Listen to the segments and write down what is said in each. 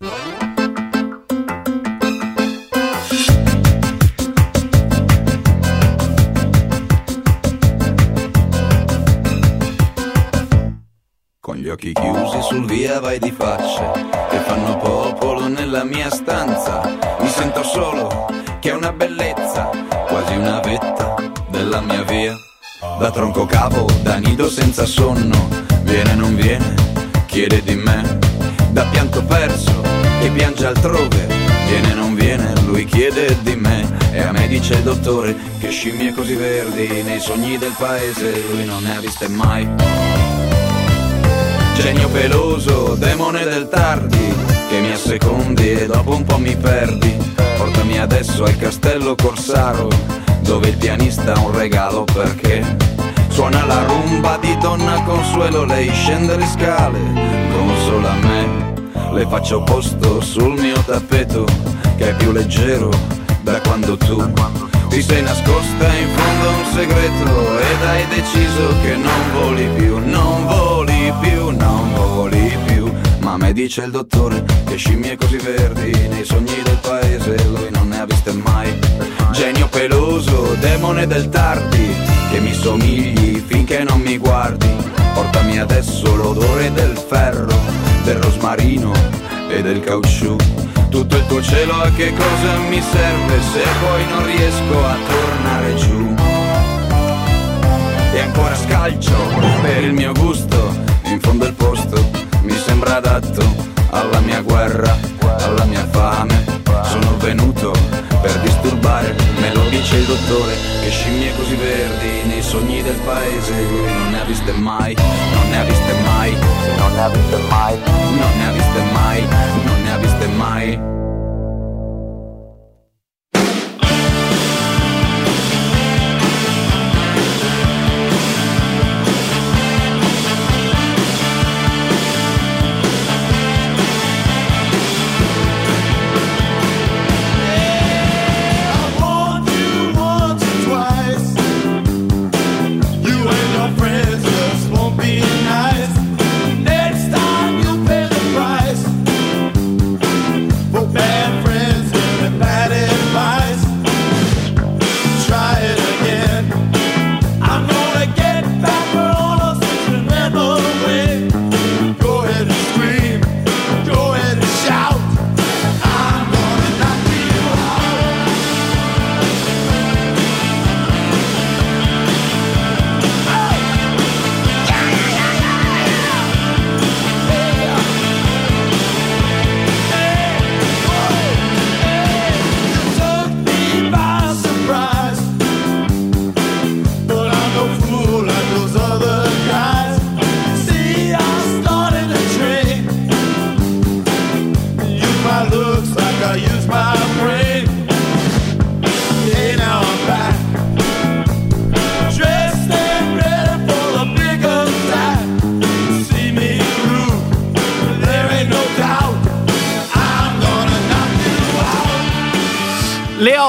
Con gli occhi chiusi sul via vai di faccia che fanno popolo nella mia stanza. Mi sento solo, che è una bellezza, quasi una vetta della mia via. Da tronco capo, da nido senza sonno, viene non viene, chiede di me. Da pianto perso, che piange altrove, viene non viene, lui chiede di me. E a me dice dottore che scimmie così verdi nei sogni del paese lui non ne ha viste mai. Genio peloso, demone del tardi, che mi assecondi e dopo un po' mi perdi. Portami adesso al castello Corsaro, dove il pianista ha un regalo perché suona la rumba di Donna Consuelo, lei scende le scale, consola me. Le faccio posto sul mio tappeto, che è più leggero da quando tu ti sei nascosta in fondo a un segreto ed hai deciso che non voli più, non voli più, non voli più. Ma me dice il dottore che scimmie così verdi nei sogni del paese lui non ne ha viste mai. Genio peloso, demone del tardi, che mi somigli finché non mi guardi. Portami adesso l'odore del ferro, del rosmarino e del caucciù. Tutto il tuo cielo a che cosa mi serve se poi non riesco a tornare giù? E ancora scalcio per il mio gusto, in fondo il posto mi sembra adatto alla mia guerra, alla mia fame. Sono venuto per disturbare, me lo dice il dottore, che scimmie così verdi nei sogni del paese lui non ne ha viste mai, non ne ha viste mai, non ne ha viste mai, non ne ha viste mai, non ne ha viste mai.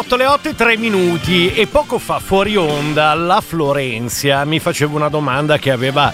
8, le 8 e 3 minuti e poco fa fuori onda la Florenzia mi faceva una domanda che aveva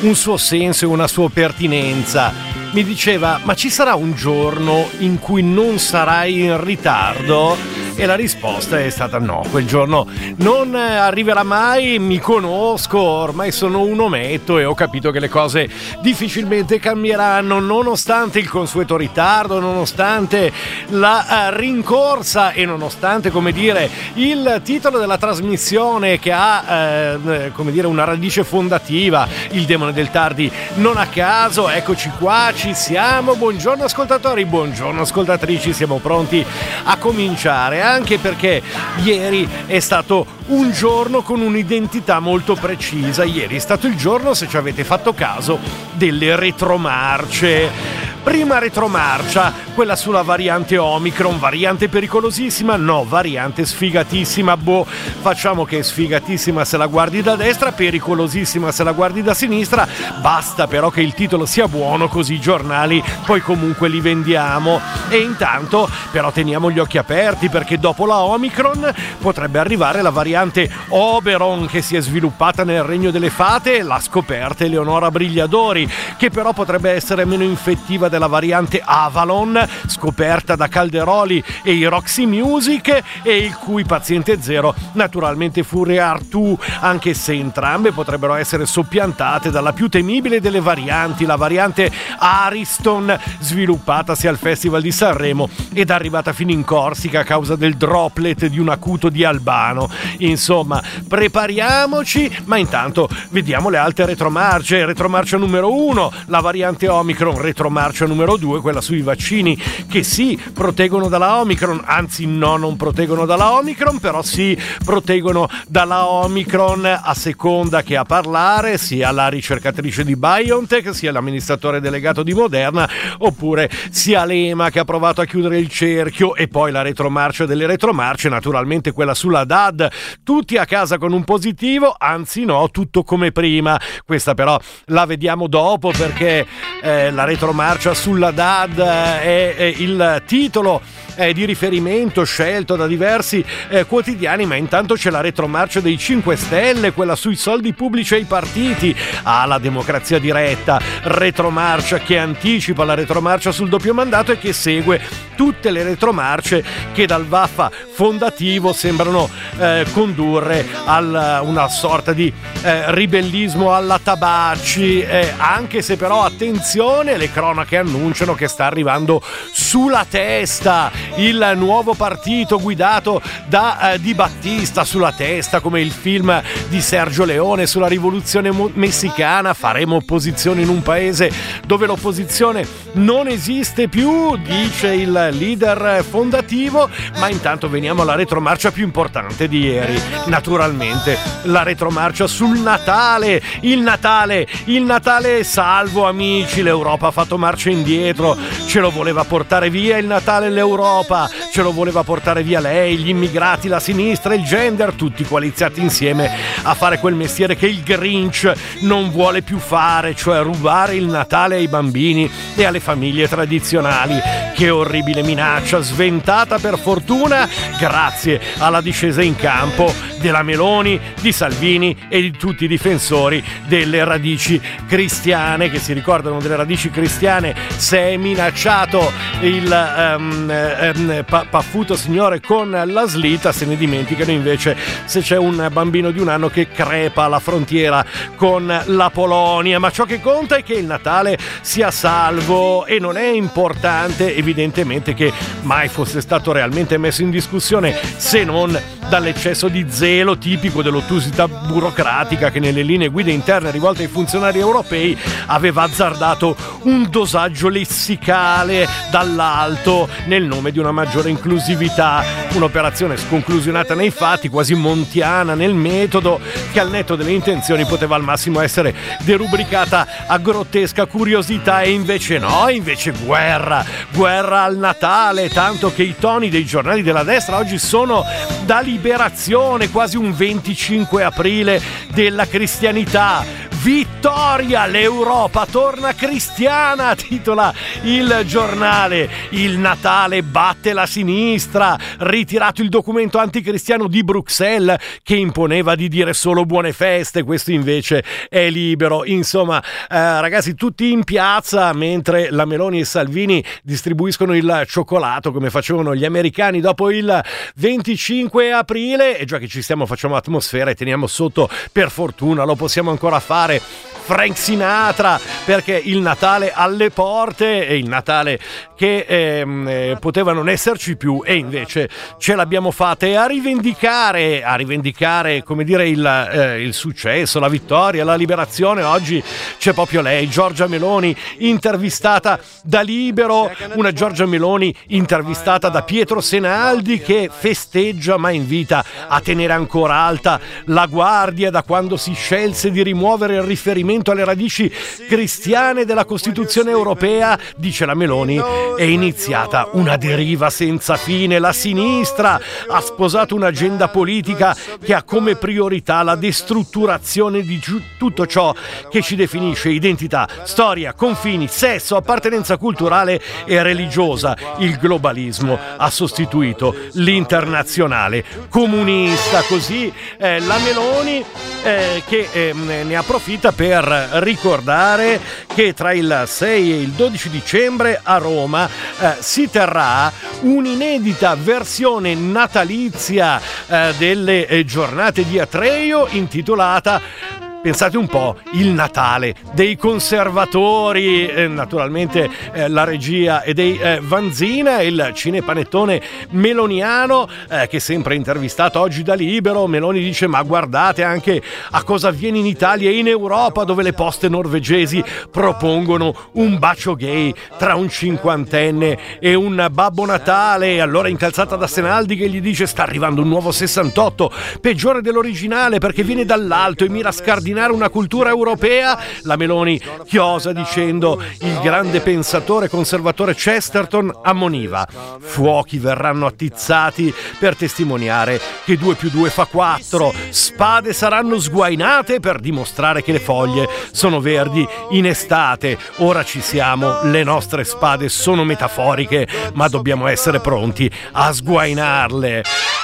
un suo senso e una sua pertinenza. Mi diceva, ma ci sarà un giorno in cui non sarai in ritardo? E la risposta è stata no, quel giorno non arriverà mai, mi conosco, ormai sono un ometto e ho capito che le cose difficilmente cambieranno nonostante il consueto ritardo, nonostante la uh, rincorsa e nonostante, come dire, il titolo della trasmissione che ha, uh, come dire, una radice fondativa, il demone del tardi, non a caso, eccoci qua, ci siamo, buongiorno ascoltatori, buongiorno ascoltatrici, siamo pronti a cominciare anche perché ieri è stato un giorno con un'identità molto precisa. Ieri è stato il giorno, se ci avete fatto caso, delle retromarce. Prima retromarcia, quella sulla variante Omicron, variante pericolosissima? No, variante sfigatissima. Boh, facciamo che è sfigatissima se la guardi da destra, pericolosissima se la guardi da sinistra. Basta però che il titolo sia buono, così i giornali poi comunque li vendiamo. E intanto però teniamo gli occhi aperti perché dopo la Omicron potrebbe arrivare la variante Oberon che si è sviluppata nel regno delle fate, l'ha scoperta Eleonora Brigliadori, che però potrebbe essere meno infettiva della variante Avalon, scoperta da Calderoli e i Roxy Music, e il cui paziente zero naturalmente fu Re Artù, anche se entrambe potrebbero essere soppiantate dalla più temibile delle varianti, la variante Ariston, sviluppatasi al Festival di Sanremo ed arrivata fino in Corsica a causa del droplet di un acuto di Albano. Insomma, prepariamoci, ma intanto vediamo le altre retromarce. Retromarcia numero 1, la variante Omicron, retromarcia numero 2, quella sui vaccini che sì, proteggono dalla Omicron, anzi no, non proteggono dalla Omicron, però sì, proteggono dalla Omicron a seconda che a parlare sia la ricercatrice di BioNTech, sia l'amministratore delegato di Moderna, oppure sia l'EMA che ha provato a chiudere il cerchio e poi la retromarcia delle retromarce, naturalmente quella sulla DAD, tutti a casa con un positivo, anzi no, tutto come prima. Questa però la vediamo dopo perché eh, la retromarcia sulla DAD è, è il titolo eh, di riferimento scelto da diversi eh, quotidiani, ma intanto c'è la retromarcia dei 5 Stelle, quella sui soldi pubblici ai partiti, ah, democrazia diretta, retromarcia che anticipa la retromarcia sul doppio mandato e che segue tutte le retromarce che dal Vaffa fondativo sembrano eh, condurre a una sorta di eh, ribellismo alla tabacci, eh, anche se però attenzione, le cronache annunciano che sta arrivando sulla testa il nuovo partito guidato da eh, Di Battista sulla testa come il film di Sergio Leone sulla rivoluzione messicana. Faremo opposizione in un paese dove l'opposizione non esiste più dice il leader fondativo. Ma intanto veniamo alla retromarcia più importante di ieri. Naturalmente la retromarcia sul Natale. Il Natale il Natale salvo amici. l'Europa ha fatto marcia indietro ce lo voleva portare via il Natale l'Europa l'Europa ce lo voleva portare via lei, gli immigrati, la sinistra, il gender, tutti coalizzati insieme a fare quel mestiere che il Grinch non vuole più fare, cioè rubare il Natale ai bambini e alle famiglie tradizionali. Che orribile minaccia, sventata per fortuna grazie alla discesa in campo della Meloni, di Salvini e di tutti i difensori delle radici cristiane che si ricordano delle radici cristiane se è minacciato il um, um, paffuto signore con la slita se ne dimenticano invece se c'è un bambino di un anno che crepa alla frontiera con la Polonia. Ma ciò che conta è che il Natale sia salvo e non è importante evidentemente che mai fosse stato realmente messo in discussione se non dall'eccesso di zelo tipico dell'ottusità burocratica che nelle linee guida interne rivolte ai funzionari europei aveva azzardato un dosaggio lessicale dall'alto nel nome di una maggiore inclusività, un'operazione sconclusionata nei fatti, quasi montiana nel metodo, che al netto delle intenzioni poteva al massimo essere derubricata a grottesca curiosità e invece no, invece guerra, guerra al Natale, tanto che i toni dei giornali della destra oggi sono da liberazione, quasi un 25 aprile della cristianità. Vittoria, l'Europa torna cristiana, titola il giornale. Il Natale batte la sinistra, ritirato il documento anticristiano di Bruxelles che imponeva di dire solo buone feste, questo invece è libero. Insomma, eh, ragazzi, tutti in piazza mentre la Meloni e Salvini distribuiscono il cioccolato come facevano gli americani dopo il 25 aprile e già che ci stiamo facciamo atmosfera e teniamo sotto per fortuna, lo possiamo ancora fare play. Frank Sinatra perché il Natale alle porte e il Natale che ehm, eh, poteva non esserci più e invece ce l'abbiamo fatta. E a rivendicare, a rivendicare come dire il, eh, il successo, la vittoria, la liberazione oggi c'è proprio lei, Giorgia Meloni intervistata da Libero, una Giorgia Meloni intervistata da Pietro Senaldi che festeggia ma invita a tenere ancora alta la guardia da quando si scelse di rimuovere il riferimento alle radici cristiane della Costituzione europea, dice la Meloni, è iniziata una deriva senza fine. La sinistra ha sposato un'agenda politica che ha come priorità la destrutturazione di tutto ciò che ci definisce identità, storia, confini, sesso, appartenenza culturale e religiosa. Il globalismo ha sostituito l'internazionale comunista. Così eh, la Meloni eh, che eh, ne approfitta approfitta per ricordare che tra il 6 e il 12 dicembre a Roma eh, si terrà un'inedita versione natalizia eh, delle eh, giornate di Atreio intitolata pensate un po', il Natale dei conservatori, eh, naturalmente eh, la regia e dei eh, Vanzina, il cinepanettone meloniano eh, che sempre intervistato oggi da Libero, Meloni dice ma guardate anche a cosa avviene in Italia e in Europa dove le poste norvegesi propongono un bacio gay tra un cinquantenne e un Babbo Natale, allora incalzata da Senaldi che gli dice sta arrivando un nuovo 68, peggiore dell'originale perché viene dall'alto e mira a scardinare scardinare una cultura europea, la Meloni chiosa dicendo il grande pensatore conservatore Chesterton ammoniva. Fuochi verranno attizzati per testimoniare che 2 più 2 fa 4, spade saranno sguainate per dimostrare che le foglie sono verdi in estate. Ora ci siamo, le nostre spade sono metaforiche, ma dobbiamo essere pronti a sguainarle.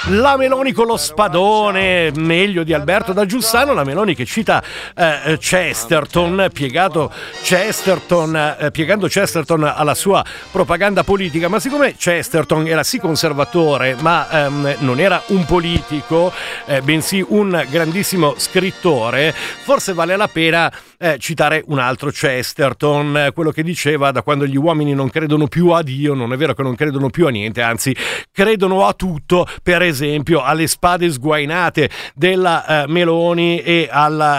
La Meloni con lo spadone, meglio di Alberto da Giussano, la Meloni che cita eh, Chesterton, piegato Chesterton, eh, piegando Chesterton alla sua propaganda politica, ma siccome Chesterton era sì conservatore, ma ehm, non era un politico, eh, bensì un grandissimo scrittore, forse vale la pena eh, citare un altro Chesterton, eh, quello che diceva da quando gli uomini non credono più a Dio, non è vero che non credono più a niente, anzi credono a tutto, per esempio alle spade sguainate della eh, Meloni e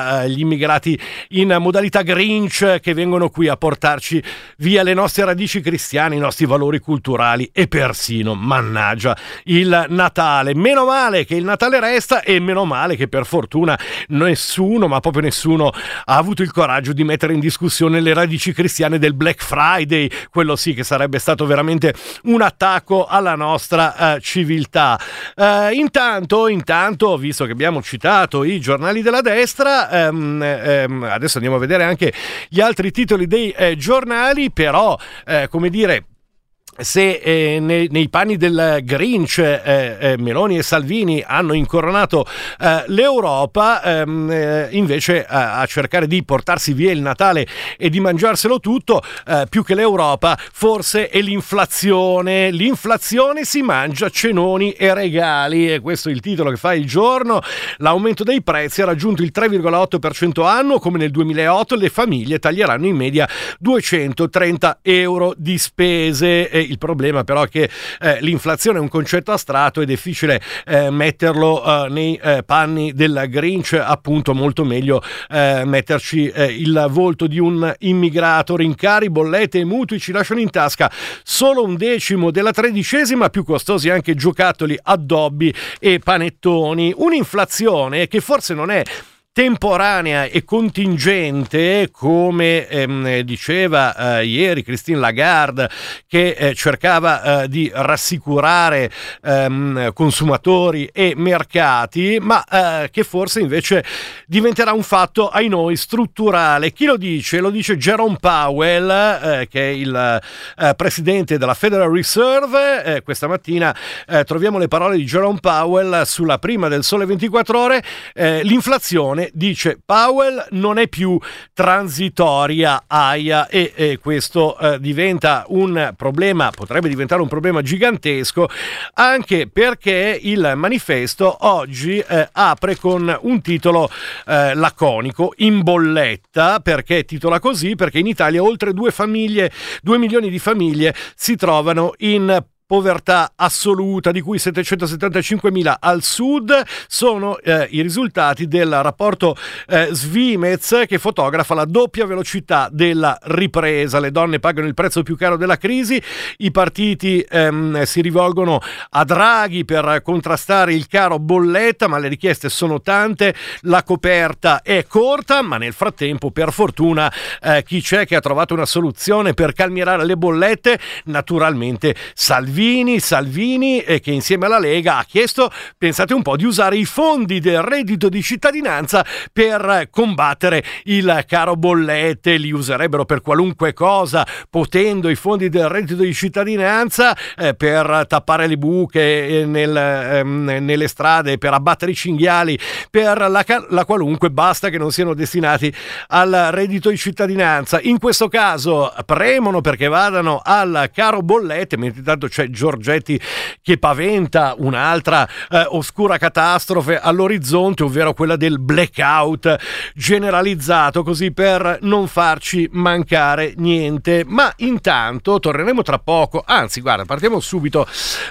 eh, immigrati in modalità Grinch che vengono qui a portarci via le nostre radici cristiane, i nostri valori culturali e persino, mannaggia, il Natale. Meno male che il Natale resta e meno male che per fortuna nessuno, ma proprio nessuno, ha avuto il coraggio di mettere in discussione le radici cristiane del Black Friday, quello sì che sarebbe stato veramente un attacco alla nostra uh, civiltà. Uh, intanto, intanto, visto che abbiamo citato i giornali della destra, um, um, adesso andiamo a vedere anche gli altri titoli dei eh, giornali, però, eh, come dire, se eh, nei, nei, panni del Grinch eh, eh, Meloni e Salvini hanno incoronato eh, l'Europa, ehm, eh, invece a cercare di portarsi via il Natale e di mangiarselo tutto, eh, più che l'Europa, forse è l'inflazione. L'inflazione si mangia cenoni e regali, e questo è il titolo che fa il giorno. L'aumento dei prezzi ha raggiunto il 3,8% annuo, come nel 2008 le famiglie taglieranno in media 230 euro di spese il problema però è che eh, l'inflazione è un concetto astratto, è difficile eh, metterlo eh, nei eh, panni del Grinch, appunto molto meglio eh, metterci eh, il volto di un immigrato, rincari, bollette e mutui ci lasciano in tasca. Solo un decimo della tredicesima, più costosi anche giocattoli, addobbi e panettoni, un'inflazione che forse non è temporanea e contingente, come ehm, diceva eh, ieri Christine Lagarde, che eh, cercava eh, di rassicurare ehm, consumatori e mercati, ma eh, che forse invece diventerà un fatto ai noi strutturale. Chi lo dice? Lo dice Jerome Powell, eh, che è il eh, presidente della Federal Reserve. questa mattina troviamo le parole di Jerome Powell sulla prima del Sole 24 Ore. l'inflazione dice Powell non è più transitoria AIA e, e questo eh, diventa un problema, potrebbe diventare un problema gigantesco anche perché il manifesto oggi eh, apre con un titolo eh, laconico in bolletta. Perché titola così? Perché in Italia oltre due famiglie, due milioni di famiglie si trovano in povertà assoluta, di cui 775.000 al sud, sono eh, i risultati del rapporto eh, Svimez che fotografa la doppia velocità della ripresa. Le donne pagano il prezzo più caro della crisi, i partiti ehm, si rivolgono a Draghi per contrastare il caro bolletta, ma le richieste sono tante, la coperta è corta, ma nel frattempo per fortuna eh, chi c'è che ha trovato una soluzione per calmierare le bollette, naturalmente Salvini Salvini, Salvini eh, che insieme alla Lega ha chiesto, pensate un po', di usare i fondi del reddito di cittadinanza per combattere il caro bollette, li userebbero per qualunque cosa, potendo i fondi del reddito di cittadinanza eh, per tappare le buche eh, nel, ehm, nelle strade, per abbattere i cinghiali, per la, la qualunque, basta che non siano destinati al reddito di cittadinanza. In questo caso premono perché vadano al caro bollette, mentre intanto c'è Giorgetti che paventa un'altra eh, oscura catastrofe all'orizzonte, ovvero quella del blackout generalizzato, così per non farci mancare niente. Ma intanto torneremo tra poco, anzi guarda, partiamo subito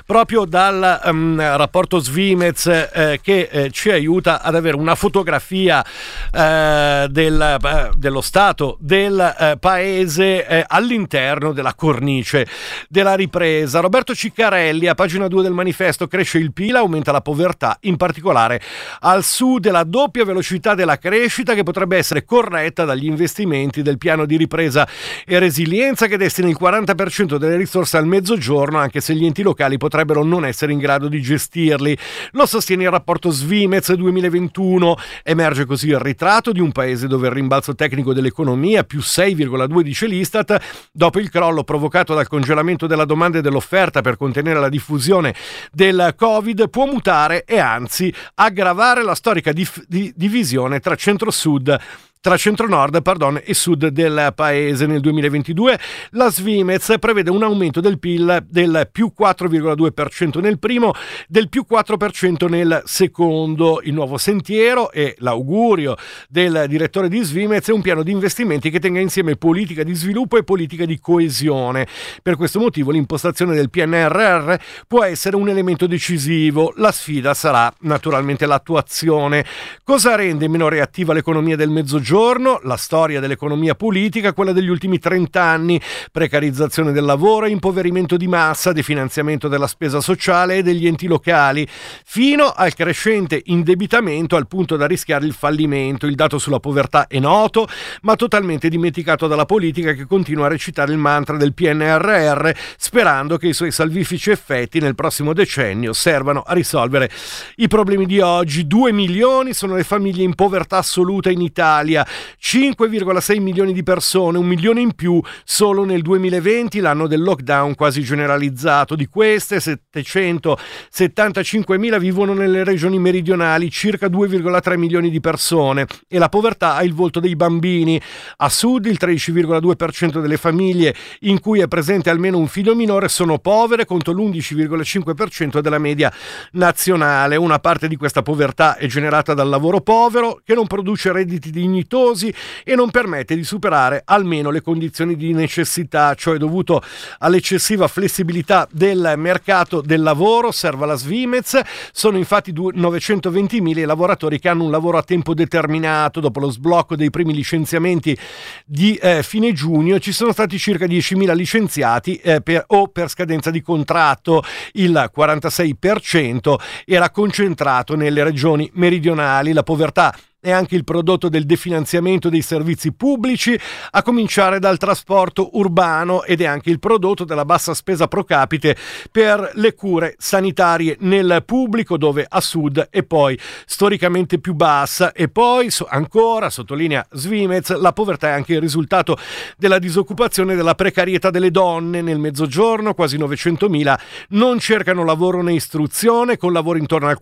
proprio dal um, rapporto Svimez eh, che eh, ci aiuta ad avere una fotografia eh, del, eh, dello stato del eh, paese all'interno della cornice della ripresa. Roberto Ciccarelli, a pagina 2 del manifesto, cresce il PIL, aumenta la povertà, in particolare al sud, la doppia velocità della crescita che potrebbe essere corretta dagli investimenti del piano di ripresa e resilienza che destina il 40% delle risorse al mezzogiorno, anche se gli enti locali potrebbero non essere in grado di gestirli. Lo sostiene il rapporto Svimez 2021. Emerge così il ritratto di un paese dove il rimbalzo tecnico dell'economia, più 6,2 dice l'Istat, dopo il crollo provocato dal congelamento della domanda e dell'offerta per contenere la diffusione del Covid, può mutare e anzi aggravare la storica dif- di- divisione tra centro-sud tra centro-nord pardon, e sud del paese. Nel 2022 la Svimez prevede un aumento del PIL del più 4,2% nel primo, del più 4% nel secondo. Il nuovo sentiero e l'augurio del direttore di Svimez è un piano di investimenti che tenga insieme politica di sviluppo e politica di coesione. Per questo motivo l'impostazione del PNRR può essere un elemento decisivo. La sfida sarà naturalmente l'attuazione. Cosa rende meno reattiva l'economia del mezzogiorno? Giorno, la storia dell'economia politica, quella degli ultimi 30 anni, precarizzazione del lavoro, impoverimento di massa, definanziamento della spesa sociale e degli enti locali, fino al crescente indebitamento al punto da rischiare il fallimento. Il dato sulla povertà è noto, ma totalmente dimenticato dalla politica che continua a recitare il mantra del PNRR, sperando che i suoi salvifici effetti nel prossimo decennio servano a risolvere i problemi di oggi. 2 milioni sono le famiglie in povertà assoluta in Italia 5,6 milioni di persone, un milione in più solo nel 2020, l'anno del lockdown quasi generalizzato. Di queste 775 mila vivono nelle regioni meridionali, circa 2,3 milioni di persone e la povertà ha il volto dei bambini. A sud il 13,2% delle famiglie in cui è presente almeno un figlio minore sono povere contro l'11,5% della media nazionale. Una parte di questa povertà è generata dal lavoro povero che non produce redditi dignitosi dignitosi e non permette di superare almeno le condizioni di necessità, cioè dovuto all'eccessiva flessibilità del mercato del lavoro, serva la Svimez, sono infatti 920.000 i lavoratori che hanno un lavoro a tempo determinato, dopo lo sblocco dei primi licenziamenti di eh, fine giugno ci sono stati circa 10.000 licenziati eh, per, o per scadenza di contratto, il 46% era concentrato nelle regioni meridionali, la povertà è anche il prodotto del definanziamento dei servizi pubblici, a cominciare dal trasporto urbano ed è anche il prodotto della bassa spesa pro capite per le cure sanitarie nel pubblico, dove a sud è poi storicamente più bassa. E poi ancora, sottolinea Svimez, la povertà è anche il risultato della disoccupazione e della precarietà delle donne. Nel mezzogiorno quasi 900.000 non cercano lavoro né istruzione, con lavoro intorno al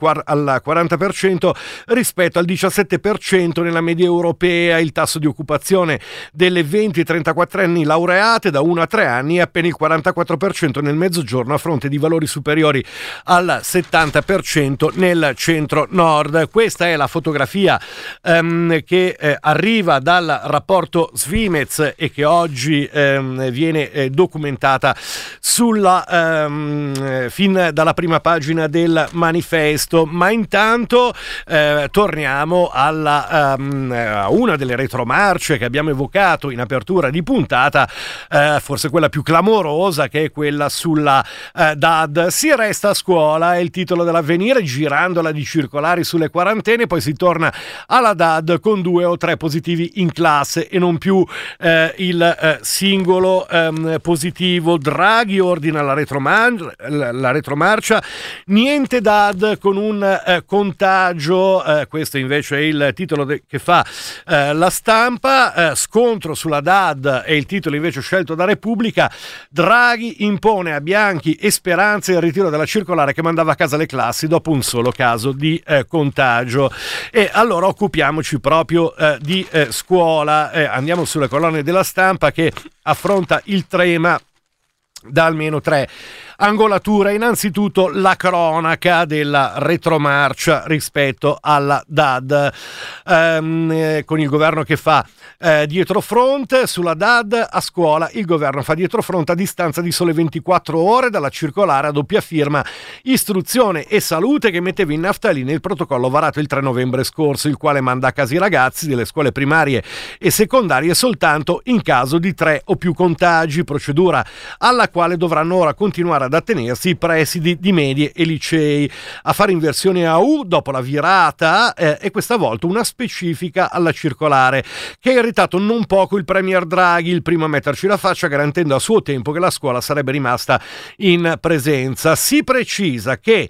40% rispetto al 17% 20% nella media europea, il tasso di occupazione delle 20-34 anni laureate da 1 a 3 anni è appena il 44% nel mezzogiorno a fronte di valori superiori al 70% nel centro-nord. Questa è la fotografia ehm, che eh, arriva dal rapporto Svimez e che oggi ehm, viene eh, documentata sulla, ehm, fin dalla prima pagina del manifesto. Ma intanto eh, torniamo al alla, um, una delle retromarce che abbiamo evocato in apertura di puntata, uh, forse quella più clamorosa che è quella sulla uh, DAD. Si resta a scuola, è il titolo dell'avvenire, girandola di circolari sulle quarantene, poi si torna alla DAD con due o tre positivi in classe e non più uh, il singolo um, positivo. Draghi ordina la, retromar- la retromarcia, niente DAD con un contagio, questo invece è il titolo de- che fa la stampa, scontro sulla DAD è il titolo invece scelto da Repubblica, Draghi impone a Bianchi e Speranza il ritiro della circolare che mandava a casa le classi dopo un solo caso di eh, contagio. E allora occupiamoci proprio eh, di eh, scuola, eh, andiamo sulle colonne della stampa che affronta il tema da almeno tre angolature. Innanzitutto la cronaca della retromarcia rispetto alla DAD, ehm, eh, con il governo che fa eh, dietro fronte sulla DAD a scuola. Il governo fa dietro fronte a distanza di sole 24 ore dalla circolare a doppia firma istruzione e salute che metteva in naftalina il protocollo varato il 3 novembre scorso, il quale manda a casa i ragazzi delle scuole primarie e secondarie soltanto in caso di tre o più contagi, procedura alla quale dovranno ora continuare ad attenersi i presidi di medie e licei. A fare inversione a U dopo la virata eh, e questa volta una specifica alla circolare che ha irritato non poco il Premier Draghi, il primo a metterci la faccia garantendo a suo tempo che la scuola sarebbe rimasta in presenza. Si precisa che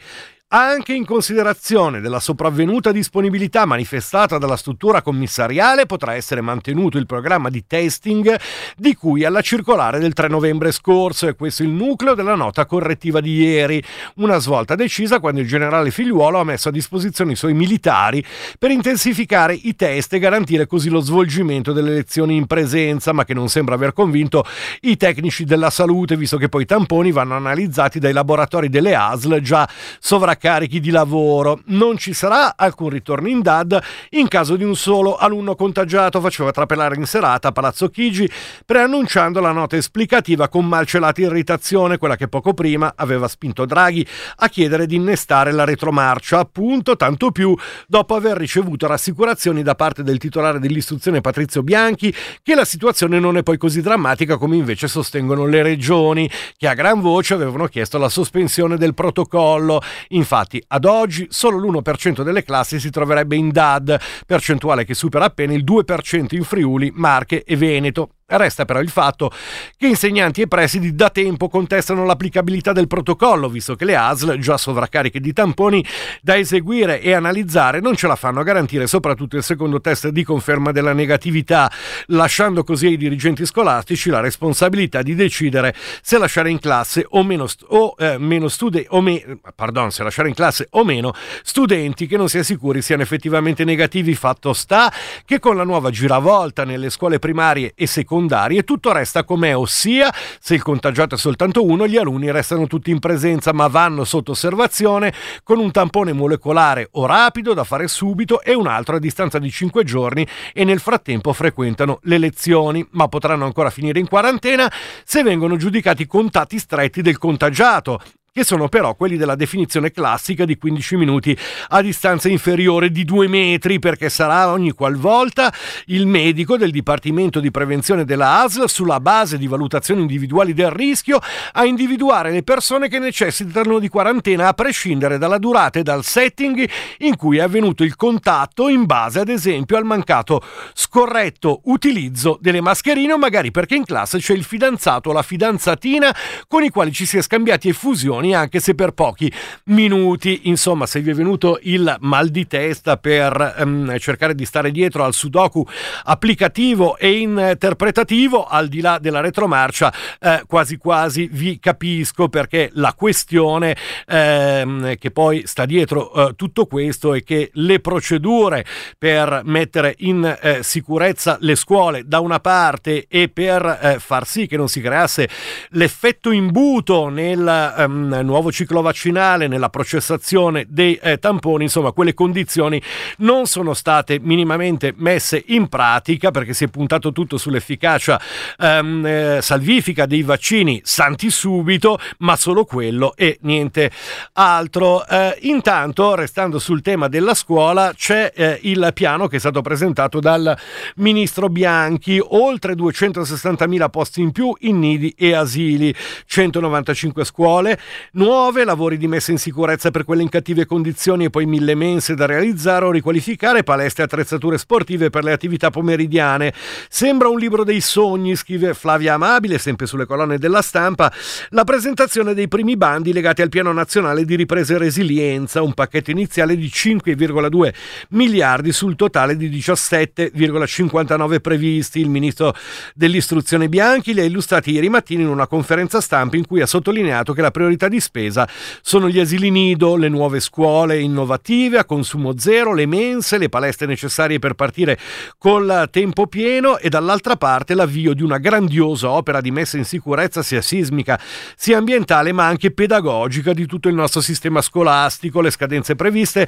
anche in considerazione della sopravvenuta disponibilità manifestata dalla struttura commissariale potrà essere mantenuto il programma di testing di cui alla circolare del 3 novembre scorso e questo è il nucleo della nota correttiva di ieri, una svolta decisa quando il generale Figliuolo ha messo a disposizione i suoi militari per intensificare i test e garantire così lo svolgimento delle lezioni in presenza, ma che non sembra aver convinto i tecnici della salute, visto che poi i tamponi vanno analizzati dai laboratori delle ASL già sovraccariati carichi di lavoro. Non ci sarà alcun ritorno in DAD in caso di un solo alunno contagiato, faceva trapelare in serata Palazzo Chigi, preannunciando la nota esplicativa con malcelata irritazione, quella che poco prima aveva spinto Draghi a chiedere di innestare la retromarcia, appunto, tanto più dopo aver ricevuto rassicurazioni da parte del titolare dell'istruzione Patrizio Bianchi che la situazione non è poi così drammatica come invece sostengono le regioni, che a gran voce avevano chiesto la sospensione del protocollo. Infatti Infatti, ad oggi solo l'1% delle classi si troverebbe in DAD, percentuale che supera appena il 2% in Friuli, Marche e Veneto. Resta però il fatto che insegnanti e presidi da tempo contestano l'applicabilità del protocollo, visto che le ASL, già sovraccariche di tamponi da eseguire e analizzare, non ce la fanno a garantire soprattutto il secondo test di conferma della negatività, lasciando così ai dirigenti scolastici la responsabilità di decidere se lasciare in classe o meno, o, eh, meno studi- o me- pardon, se lasciare in classe o meno studenti che non si è sicuri siano effettivamente negativi. Fatto sta che con la nuova giravolta nelle scuole primarie e secondarie secondarie, tutto resta com'è, ossia se il contagiato è soltanto uno, gli alunni restano tutti in presenza ma vanno sotto osservazione con un tampone molecolare o rapido da fare subito e un altro a distanza di 5 giorni e nel frattempo frequentano le lezioni, ma potranno ancora finire in quarantena se vengono giudicati contatti stretti del contagiato che sono però quelli della definizione classica di 15 minuti a distanza inferiore di 2 metri, perché sarà ogni qualvolta il medico del Dipartimento di Prevenzione della ASL, sulla base di valutazioni individuali del rischio, a individuare le persone che necessitano di quarantena a prescindere dalla durata e dal setting in cui è avvenuto il contatto, in base ad esempio al mancato scorretto utilizzo delle mascherine o magari perché in classe c'è il fidanzato o la fidanzatina con i quali ci si è scambiati effusioni canzoni, anche se per pochi minuti. Insomma, se vi è venuto il mal di testa per ehm, cercare di stare dietro al sudoku applicativo e interpretativo, al di là della retromarcia, eh, quasi quasi vi capisco perché la questione ehm, che poi sta dietro eh, tutto questo è che le procedure per mettere in eh, sicurezza le scuole da una parte e per eh, far sì che non si creasse l'effetto imbuto nel ehm, nuovo ciclo vaccinale, nella processazione dei eh, tamponi, insomma quelle condizioni non sono state minimamente messe in pratica perché si è puntato tutto sull'efficacia ehm, eh, salvifica dei vaccini santi subito, ma solo quello e niente altro. Eh, intanto, restando sul tema della scuola, c'è eh, il piano che è stato presentato dal ministro Bianchi, oltre 260.000 posti in più in nidi e asili, 195 scuole nuove, lavori di messa in sicurezza per quelle in cattive condizioni e poi mille mense da realizzare o riqualificare, palestre e attrezzature sportive per le attività pomeridiane. Sembra un libro dei sogni, scrive Flavia Amabile, sempre sulle colonne della stampa, la presentazione dei primi bandi legati al piano nazionale di ripresa e resilienza, un pacchetto iniziale di 5,2 miliardi sul totale di 17,59 previsti. Il ministro dell'istruzione Bianchi li ha illustrati ieri mattina in una conferenza stampa in cui ha sottolineato che la priorità di spesa sono gli asili nido, le nuove scuole innovative a consumo zero, le mense, le palestre necessarie per partire col tempo pieno e dall'altra parte l'avvio di una grandiosa opera di messa in sicurezza sia sismica sia ambientale ma anche pedagogica di tutto il nostro sistema scolastico. Le scadenze previste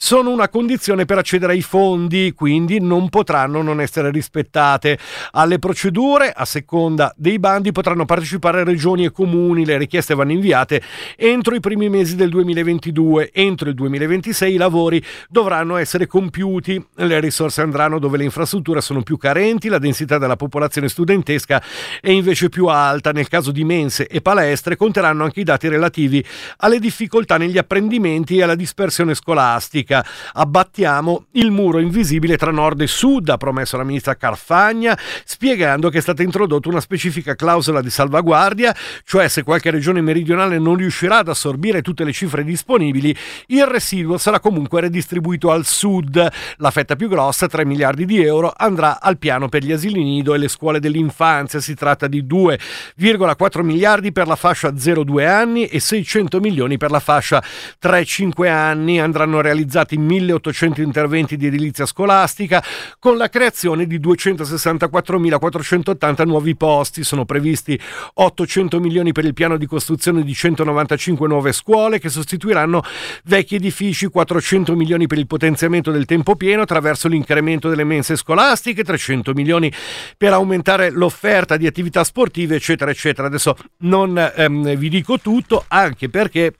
sono una condizione per accedere ai fondi, quindi non potranno non essere rispettate. Alle procedure, a seconda dei bandi, potranno partecipare regioni e comuni. Le richieste vanno inviate entro i primi mesi del 2022. Entro il 2026 i lavori dovranno essere compiuti. Le risorse andranno dove le infrastrutture sono più carenti, la densità della popolazione studentesca è invece più alta. Nel caso di mense e palestre conteranno anche i dati relativi alle difficoltà negli apprendimenti e alla dispersione scolastica politica. Abbattiamo il muro invisibile tra nord e sud, ha promesso la ministra Carfagna, spiegando che è stata introdotta una specifica clausola di salvaguardia, cioè se qualche regione meridionale non riuscirà ad assorbire tutte le cifre disponibili, il residuo sarà comunque redistribuito al sud. La fetta più grossa, 3 miliardi di euro, andrà al piano per gli asili nido e le scuole dell'infanzia. Si tratta di 2,4 miliardi per la fascia 0-2 anni e 600 milioni per la fascia 3-5 anni. Andranno realizzati realizzati 1800 interventi di edilizia scolastica con la creazione di 264.480 nuovi posti. Sono previsti 800 milioni per il piano di costruzione di 195 nuove scuole che sostituiranno vecchi edifici, 400 milioni per il potenziamento del tempo pieno attraverso l'incremento delle mense scolastiche, 300 milioni per aumentare l'offerta di attività sportive, eccetera, eccetera. Adesso non ehm, vi dico tutto, anche perché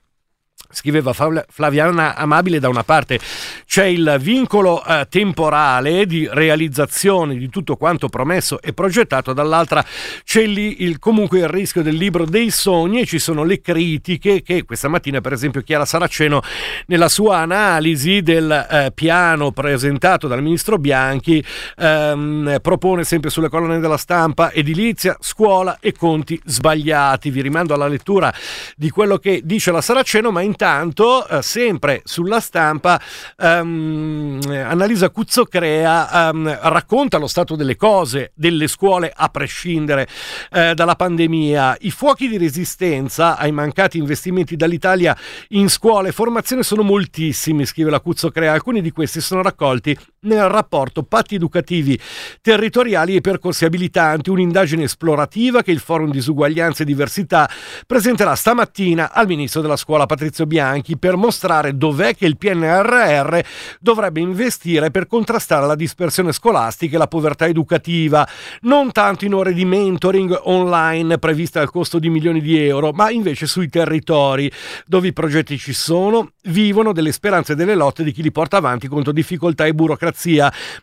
Scriveva Flaviana Amabile, da una parte c'è il vincolo eh, temporale di realizzazione di tutto quanto promesso e progettato, dall'altra c'è lì il, comunque il rischio del libro dei sogni e ci sono le critiche che questa mattina per esempio Chiara Saraceno nella sua analisi del eh, piano presentato dal ministro Bianchi ehm, propone sempre sulle colonne della stampa edilizia, scuola e conti sbagliati. Vi rimando alla lettura di quello che dice la Saraceno, ma in intanto, eh, sempre sulla stampa, ehm, Annalisa Cuzzocrea ehm, racconta lo stato delle cose delle scuole a prescindere eh, dalla pandemia. I fuochi di resistenza ai mancati investimenti dall'Italia in scuole e formazione sono moltissimi, scrive la Cuzzocrea. Alcuni di questi sono raccolti nel rapporto Patti educativi territoriali e percorsi abilitanti, un'indagine esplorativa che il Forum Disuguaglianza e Diversità presenterà stamattina al Ministro della Scuola Patrizio Bianchi per mostrare dov'è che il PNRR dovrebbe investire per contrastare la dispersione scolastica e la povertà educativa, non tanto in ore di mentoring online previste al costo di milioni di euro, ma invece sui territori dove i progetti ci sono, vivono delle speranze e delle lotte di chi li porta avanti contro difficoltà e burocrazia,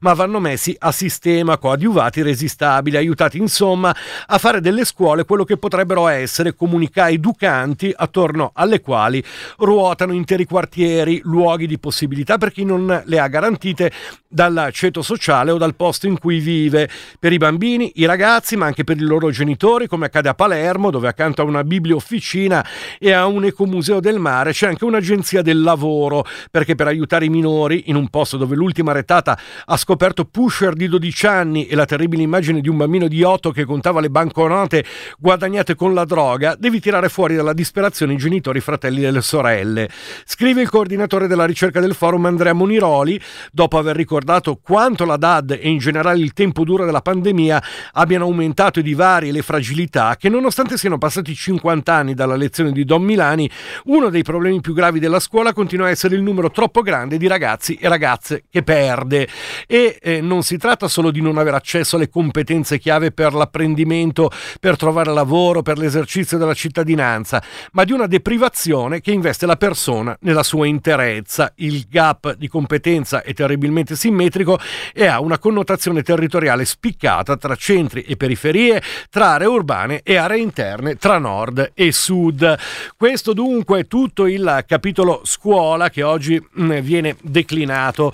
ma vanno messi a sistema, coadiuvati, resistabili, aiutati insomma a fare delle scuole quello che potrebbero essere comunità educanti attorno alle quali ruotano interi quartieri, luoghi di possibilità per chi non le ha garantite dal ceto sociale o dal posto in cui vive, per i bambini, i ragazzi, ma anche per i loro genitori, come accade a Palermo, dove accanto a una bibliofficina e a un ecomuseo del mare c'è anche un'agenzia del lavoro, perché per aiutare i minori in un posto dove l'ultima retata puntata ha scoperto pusher di 12 anni e la terribile immagine di un bambino di 8 che contava le banconote guadagnate con la droga, devi tirare fuori dalla disperazione i genitori, i fratelli e le sorelle. Scrive il coordinatore della ricerca del forum Andrea Moniroli, dopo aver ricordato quanto la DAD e in generale il tempo duro della pandemia abbiano aumentato i divari e le fragilità, che nonostante siano passati 50 anni dalla lezione di Don Milani, uno dei problemi più gravi della scuola continua a essere il numero troppo grande di ragazzi e ragazze che perde. E eh, non si tratta solo di non avere accesso alle competenze chiave per l'apprendimento, per trovare lavoro, per l'esercizio della cittadinanza, ma di una deprivazione che investe la persona nella sua interezza. Il gap di competenza è terribilmente simmetrico e ha una connotazione territoriale spiccata tra centri e periferie, tra aree urbane e aree interne, tra nord e sud. Questo dunque è tutto il capitolo scuola che oggi mm, viene declinato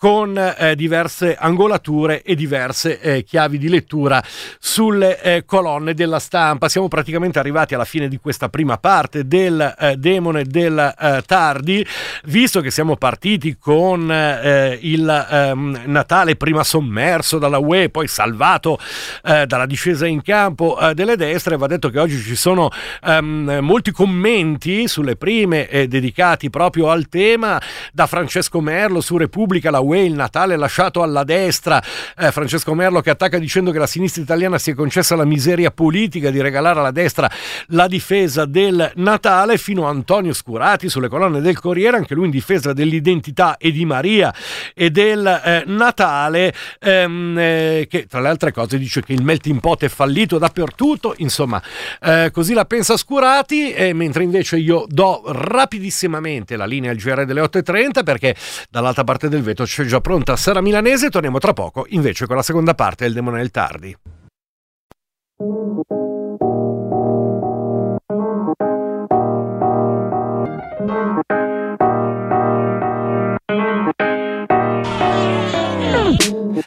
con eh, diverse angolature e diverse eh, chiavi di lettura sulle eh, colonne della stampa. Siamo praticamente arrivati alla fine di questa prima parte del eh, demone del eh, tardi, visto che siamo partiti con eh, il ehm, Natale prima sommerso dalla UE, poi salvato dalla discesa in campo delle destre, va detto che oggi ci sono ehm, molti commenti sulle prime dedicati proprio al tema da Francesco Merlo su Repubblica, la UE UE, il Natale lasciato alla destra, eh, Francesco Merlo che attacca dicendo che la sinistra italiana si è concessa la miseria politica di regalare alla destra la difesa del Natale, fino a Antonio Scurati sulle colonne del Corriere, anche lui in difesa dell'identità e di Maria e del eh, Natale, ehm, eh, che tra le altre cose dice che il melting pot è fallito dappertutto, insomma, eh, così la pensa Scurati, mentre invece io do rapidissimamente la linea al GR delle 8.30 perché dall'altra parte del vetro c'è già pronta Sara Milanese, torniamo tra poco invece con la seconda parte del Demone del Tardi.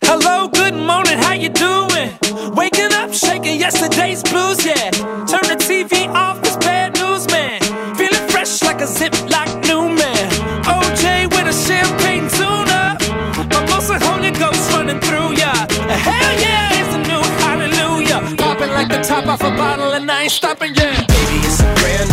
Hello, good morning, how you doing? Waking up, shaking yesterday's blues, yeah. Turn the TV off, top off a bottle and I ain't stopping, yeah. Baby, it's a brand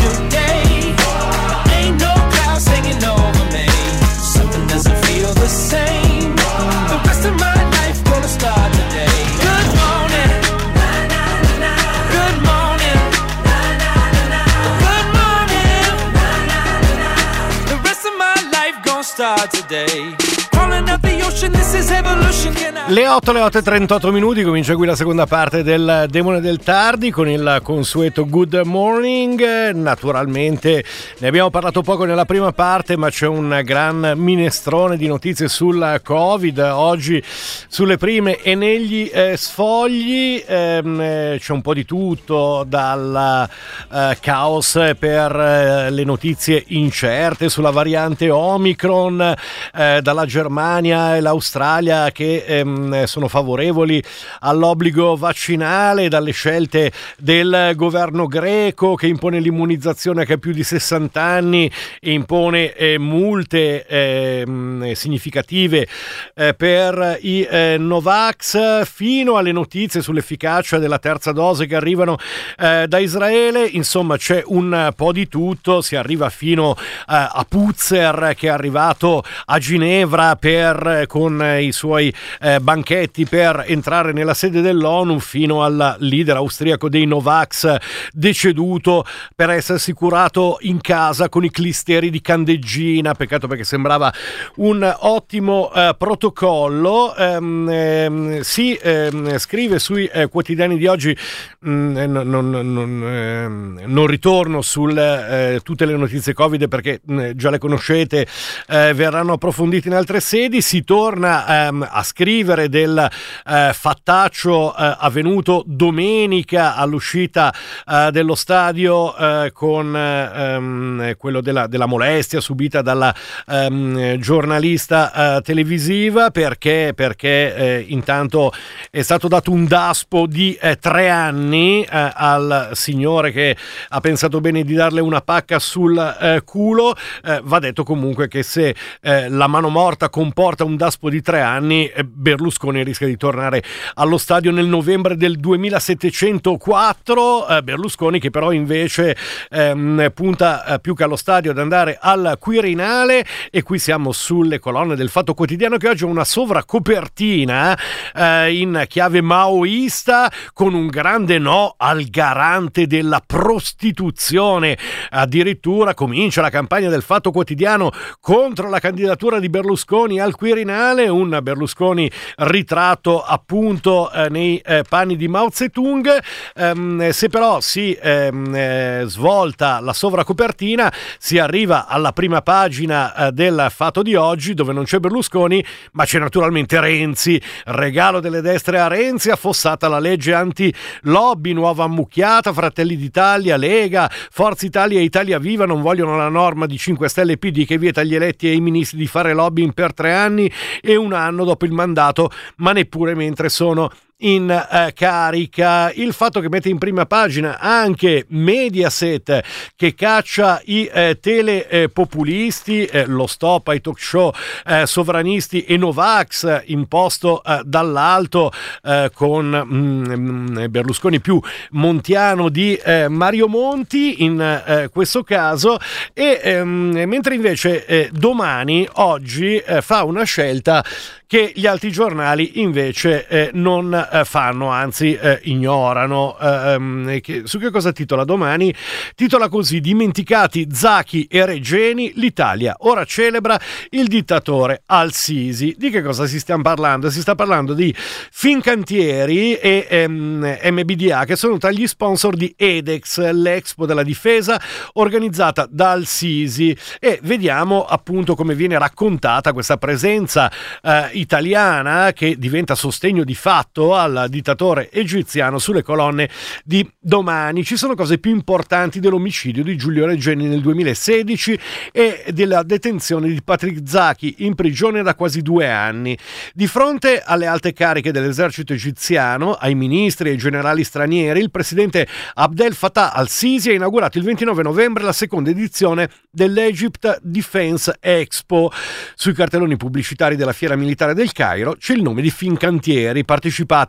Le 8, le 8 e 38 minuti, comincia qui la seconda parte del Demone del Tardi con il consueto Good Morning. Naturalmente ne abbiamo parlato poco nella prima parte, ma c'è un gran minestrone di notizie sul Covid. Oggi sulle prime e negli eh, sfogli ehm, eh, c'è un po' di tutto, dal eh, caos per eh, le notizie incerte sulla variante Omicron, eh, dalla Germania e l'Australia che ehm, sono favorevoli all'obbligo vaccinale, dalle scelte del governo greco che impone l'immunizzazione a chi ha più di 60 anni e impone eh, multe ehm, significative eh, per i eh, Novax, fino alle notizie sull'efficacia della terza dose che arrivano eh, da Israele. Insomma, c'è un po' di tutto, si arriva fino eh, a Puzzer che è arrivato a Ginevra per, con i suoi eh, banchetti per entrare nella sede dell'ONU fino al leader austriaco dei Novax deceduto per essersi curato in casa con i clisteri di candeggina, peccato perché sembrava un ottimo eh, protocollo. Ehm, ehm, si ehm, scrive sui eh, quotidiani di oggi, mh, mm, eh, non, non, non, ehm, non, ritorno su eh, tutte le notizie Covid perché mh, mm, già le conoscete, eh, verranno approfondite in altre sedi, si torna ehm, a scrivere del eh, fattaccio eh, avvenuto domenica all'uscita eh, dello stadio eh, con ehm, quello della, della, molestia subita dalla ehm, giornalista eh, televisiva perché, perché eh, intanto è stato dato un daspo di tre anni al signore che ha pensato bene di darle una pacca sul culo va detto comunque che se la mano morta comporta un daspo di tre anni. Berlusconi rischia di tornare allo stadio nel novembre del 2704. Eh, Berlusconi che però invece ehm, punta eh, più che allo stadio ad andare al Quirinale e qui siamo sulle colonne del Fatto Quotidiano che oggi ha una sovracopertina eh, in chiave maoista con un grande no al garante della prostituzione. Addirittura comincia la campagna del Fatto Quotidiano contro la candidatura di Berlusconi al Quirinale, un Berlusconi ritratto appunto eh, nei eh, panni di Mao Zedong. Ehm, se però si ehm, eh, svolta la sovracopertina, si arriva alla prima pagina eh, del Fatto di oggi dove non c'è Berlusconi, ma c'è naturalmente Renzi. Regalo delle destre a Renzi, affossata la legge anti-lobby, nuova ammucchiata, Fratelli d'Italia, Lega, Forza Italia e Italia Viva non vogliono la norma di 5 Stelle PD che vieta agli eletti e ai ministri di fare lobbying per tre anni e un anno dopo il mandato, ma neppure mentre sono in eh, carica. Il fatto che mette in prima pagina anche Mediaset che caccia i eh, telepopulisti, eh, lo stop ai talk show eh, sovranisti e Novax imposto eh, dall'alto eh, con mm, mm, Berlusconi più montiano di Mario Monti in questo caso e ehm, mentre invece domani oggi fa una scelta che gli altri giornali invece eh, non eh, fanno, anzi eh, ignorano. Ehm, che, su che cosa titola domani? Titola così: Dimenticati Zachi e Regeni, l'Italia ora celebra il dittatore Al-Sisi. Di che cosa si sta parlando? Si sta parlando di Fincantieri e ehm, MBDA che sono tra gli sponsor di Edex, l'Expo della difesa organizzata da Al-Sisi e vediamo appunto come viene raccontata questa presenza eh, italiana che diventa sostegno di fatto al dittatore egiziano sulle colonne di domani. Ci sono cose più importanti dell'omicidio di Giulio Regeni nel 2016 e della detenzione di Patrick Zaki in prigione da quasi due anni. Di fronte alle alte cariche dell'esercito egiziano, ai ministri e ai generali stranieri, il presidente Abdel Fattah al-Sisi ha inaugurato il 29 novembre la seconda edizione dell'Egypt Defense Expo. Sui cartelloni pubblicitari della fiera militare del Cairo c'è il nome di Fincantieri,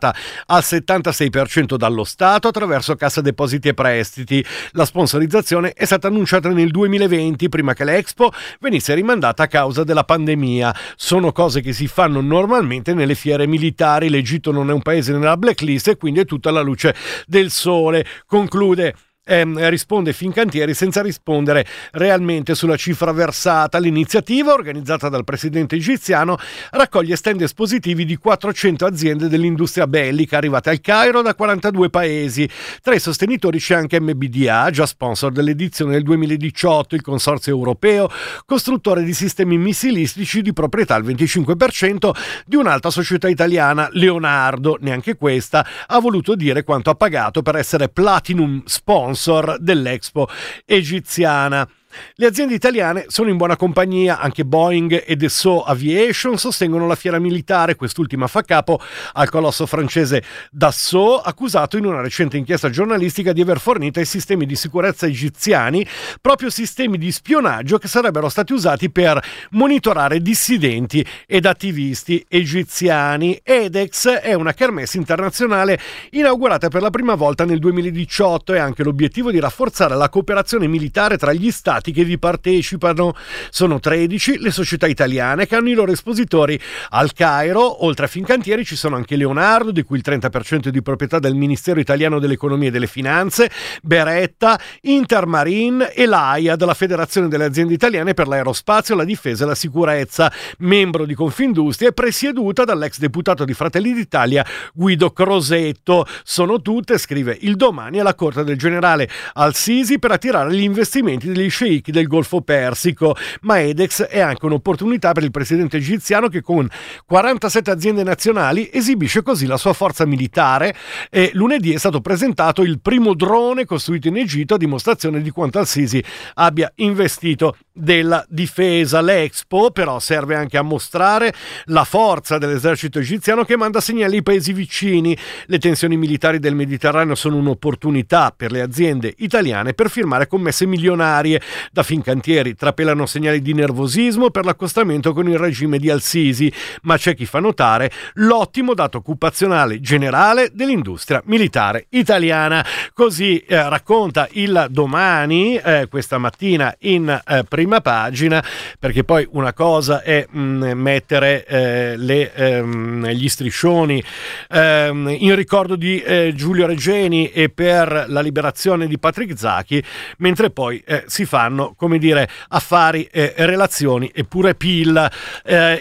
partecipata al 76% dallo Stato attraverso Cassa Depositi e Prestiti. La sponsorizzazione è stata annunciata nel 2020, prima che l'Expo venisse rimandata a causa della pandemia. Sono cose che si fanno normalmente nelle fiere militari. L'Egitto non è un paese nella blacklist e quindi è tutta la luce del sole. Conclude eh, risponde Fincantieri senza rispondere realmente sulla cifra versata. L'iniziativa, organizzata dal presidente egiziano, raccoglie stand espositivi di 400 aziende dell'industria bellica arrivate al Cairo da 42 paesi. Tra i sostenitori c'è anche MBDA, già sponsor dell'edizione del 2018, il consorzio europeo, costruttore di sistemi missilistici di proprietà al 25% di un'altra società italiana, Leonardo. Neanche questa ha voluto dire quanto ha pagato per essere Platinum Sponsor sponsor dell'Expo egiziana. Le aziende italiane sono in buona compagnia, anche Boeing e Dassault Aviation sostengono la fiera militare, quest'ultima fa capo al colosso francese Dassault, accusato in una recente inchiesta giornalistica di aver fornito ai sistemi di sicurezza egiziani proprio sistemi di spionaggio che sarebbero stati usati per monitorare dissidenti ed attivisti egiziani. EDEX è una kermesse internazionale inaugurata per la prima volta nel 2018 e ha anche l'obiettivo di rafforzare la cooperazione militare tra gli stati stati che vi partecipano. Sono 13 le società italiane che hanno i loro espositori al Cairo. Oltre a Fincantieri ci sono anche Leonardo, di cui il 30% è di proprietà del Ministero italiano dell'Economia e delle Finanze, Beretta, Intermarine e l'AIA della Federazione delle aziende italiane per l'aerospazio, la difesa e la sicurezza, membro di Confindustria e presieduta dall'ex deputato di Fratelli d'Italia Guido Crosetto. Sono tutte, scrive il domani, alla corte del generale Al-Sisi per attirare gli investimenti degli sceicchi sceicchi del Golfo Persico, ma Edex è anche un'opportunità per il presidente egiziano che con 47 aziende nazionali esibisce così la sua forza militare e lunedì è stato presentato il primo drone costruito in Egitto a dimostrazione di quanto Al-Sisi abbia investito della difesa. L'Expo però serve anche a mostrare la forza dell'esercito egiziano che manda segnali ai paesi vicini. Le tensioni militari del Mediterraneo sono un'opportunità per le aziende italiane per firmare commesse milionarie Da Fincantieri trapelano segnali di nervosismo per l'accostamento con il regime di Al-Sisi, ma c'è chi fa notare l'ottimo dato occupazionale generale dell'industria militare italiana. Così eh, racconta il domani eh, questa mattina in eh, prima pagina, perché poi una cosa è mh, mm, mettere eh, le, ehm, gli striscioni ehm, in ricordo di eh, Giulio Regeni e per la liberazione di Patrick Zacchi, mentre poi eh, si fanno, come dire, affari, e relazioni e pure PIL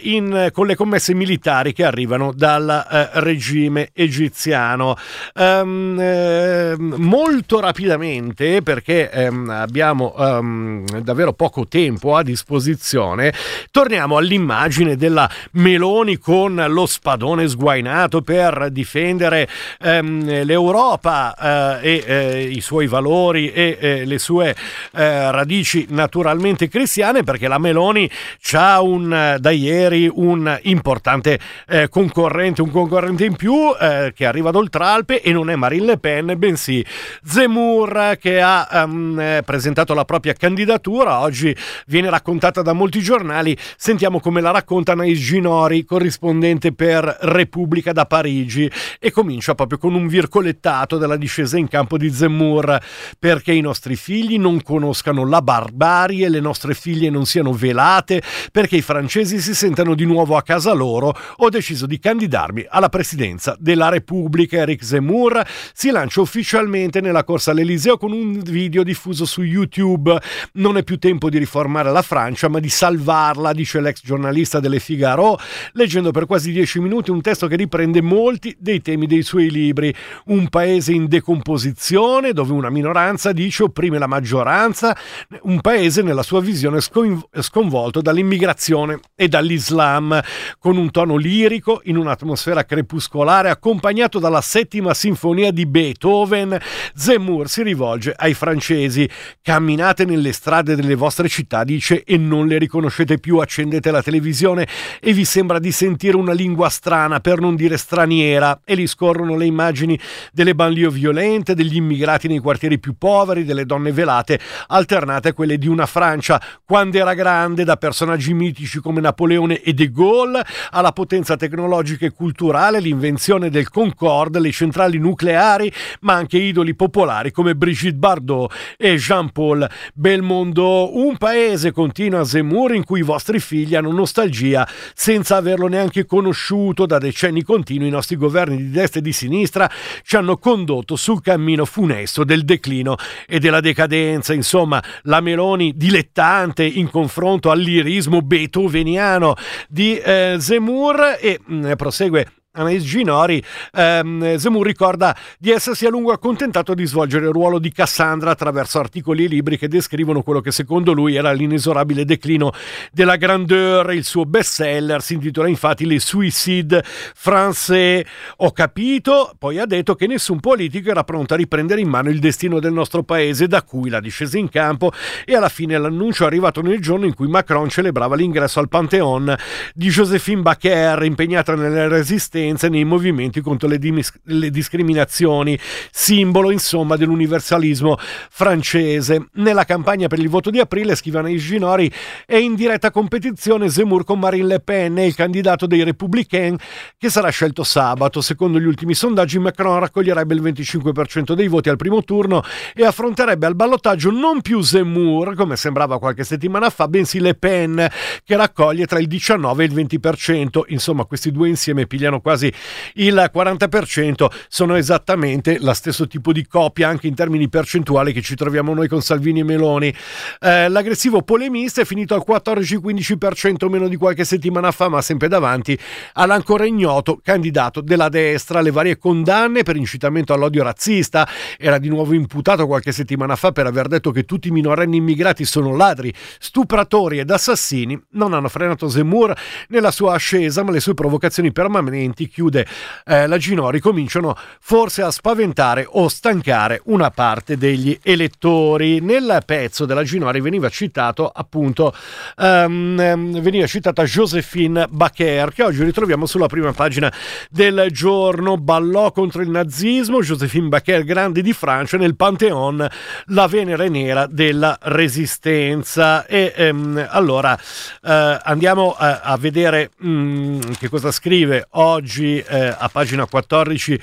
in, con le commesse militari che arrivano dal regime egiziano. Um, molto rapidamente, perché um, abbiamo um, davvero poco tempo a disposizione, torniamo all'immagine della Meloni con lo spadone sguainato per difendere l'Europa eh, e eh, i suoi valori e eh, le sue eh, radici naturalmente cristiane, perché la Meloni ha un, da ieri un importante eh, concorrente, un concorrente in più eh, che arriva d'Oltralpe e non è Marine Le Pen, bensì Zemmour che ha um, presentato la propria candidatura, oggi viene raccontata da molti giornali, sentiamo come la racconta Nais Ginori, corrispondente per Repubblica da Parigi e comincia proprio con un virgolettato della discesa in campo di Zemmour perché i nostri figli non conoscano la barbarie, le nostre figlie non siano velate, perché i francesi si sentano di nuovo a casa loro, ho deciso di candidarmi alla presidenza della Repubblica. Eric Zemmour si lancia ufficialmente nella corsa all'Eliseo con un video diffuso su YouTube. Non è più tempo di riformare la Francia, ma di salvarla, dice l'ex giornalista delle Figaro, leggendo per quasi dieci minuti un testo che riprende molti dei temi dei suoi libri. Un paese in decomposizione, dove una minoranza dice opprime la maggioranza, un paese nella sua visione sconvolto dall'immigrazione e dall'Islam, con un tono lirico, in un'atmosfera crepuscolare, accompagnato dalla settima sinfonia di Beethoven, Zemmour si rivolge ai francesi. Camminate nelle strade delle vostre città, dice, e non le riconoscete più, accendete la televisione e vi sembra di sentire una lingua strana, per non dire straniera, e lì scorrono le immagini delle banlieue violente, degli immigrati nei quartieri più poveri, delle donne velate, alternate a quelle di una Francia quando era grande, da personaggi mitici come Napoleone e De Gaulle, alla potenza tecnologica e culturale, l'invenzione del Concorde, le centrali nucleari, ma anche idoli popolari come Brigitte Bardot e Jean-Paul Belmondo. Un paese, continua Zemmour, in cui i vostri figli hanno nostalgia senza averlo neanche conosciuto da decenni continui. I nostri governi di destra e di sinistra ci hanno condotto sul cammino funesto del declino e della decadenza. Insomma, la Meloni dilettante in confronto all'irismo beethoveniano di eh, Zemmour e mh, mm, prosegue Anais Ginori, ehm, Zemmour ricorda di essersi a lungo accontentato di svolgere il ruolo di Cassandra attraverso articoli e libri che descrivono quello che secondo lui era l'inesorabile declino della grandeur. Il suo bestseller si intitola infatti Les Suicides Français. Ho capito, poi ha detto che nessun politico era pronto a riprendere in mano il destino del nostro paese, da cui la discesa in campo e alla fine l'annuncio è arrivato nel giorno in cui Macron celebrava l'ingresso al Pantheon di Josephine Baker, impegnata nelle resistenze resistenza nei movimenti contro le, dimis- le discriminazioni, simbolo insomma dell'universalismo francese. Nella campagna per il voto di aprile, scrive Anaïs Ginori, è in diretta competizione Zemmour con Marine Le Pen, il candidato dei Républicains, che sarà scelto sabato. Secondo gli ultimi sondaggi, Macron raccoglierebbe il 25% dei voti al primo turno e affronterebbe al ballottaggio non più Zemmour, come sembrava qualche settimana fa, bensì Le Pen, che raccoglie tra il 19 e il 20%. Insomma, questi due insieme pigliano quasi quasi il 40%, sono esattamente lo stesso tipo di coppia anche in termini percentuali che ci troviamo noi con Salvini e Meloni. Eh, l'aggressivo polemista è finito al 14-15% meno di qualche settimana fa, ma sempre davanti all'ancora ignoto candidato della destra. Le varie condanne per incitamento all'odio razzista era di nuovo imputato qualche settimana fa per aver detto che tutti i minorenni immigrati sono ladri, stupratori ed assassini. Non hanno frenato Zemmour nella sua ascesa, ma le sue provocazioni permanenti infatti chiude. Eh, la Ginori, cominciano forse a spaventare o stancare una parte degli elettori. Nel pezzo della Ginori veniva citato appunto um, veniva citata Josephine Baker che oggi ritroviamo sulla prima pagina del giorno. Ballò contro il nazismo Josephine Baker grande di Francia nel Pantheon la Venere nera della resistenza. E um, allora uh, andiamo a, a vedere um, che cosa scrive oggi uh, a pagina 14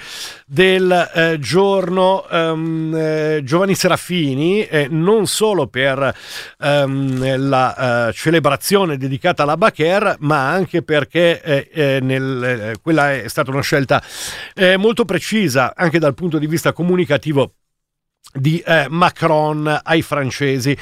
del uh, giorno Giovanni Serafini non solo per la celebrazione dedicata alla Baker ma anche perché nel, quella è stata una scelta molto precisa anche dal punto di vista comunicativo di eh, Macron ai francesi.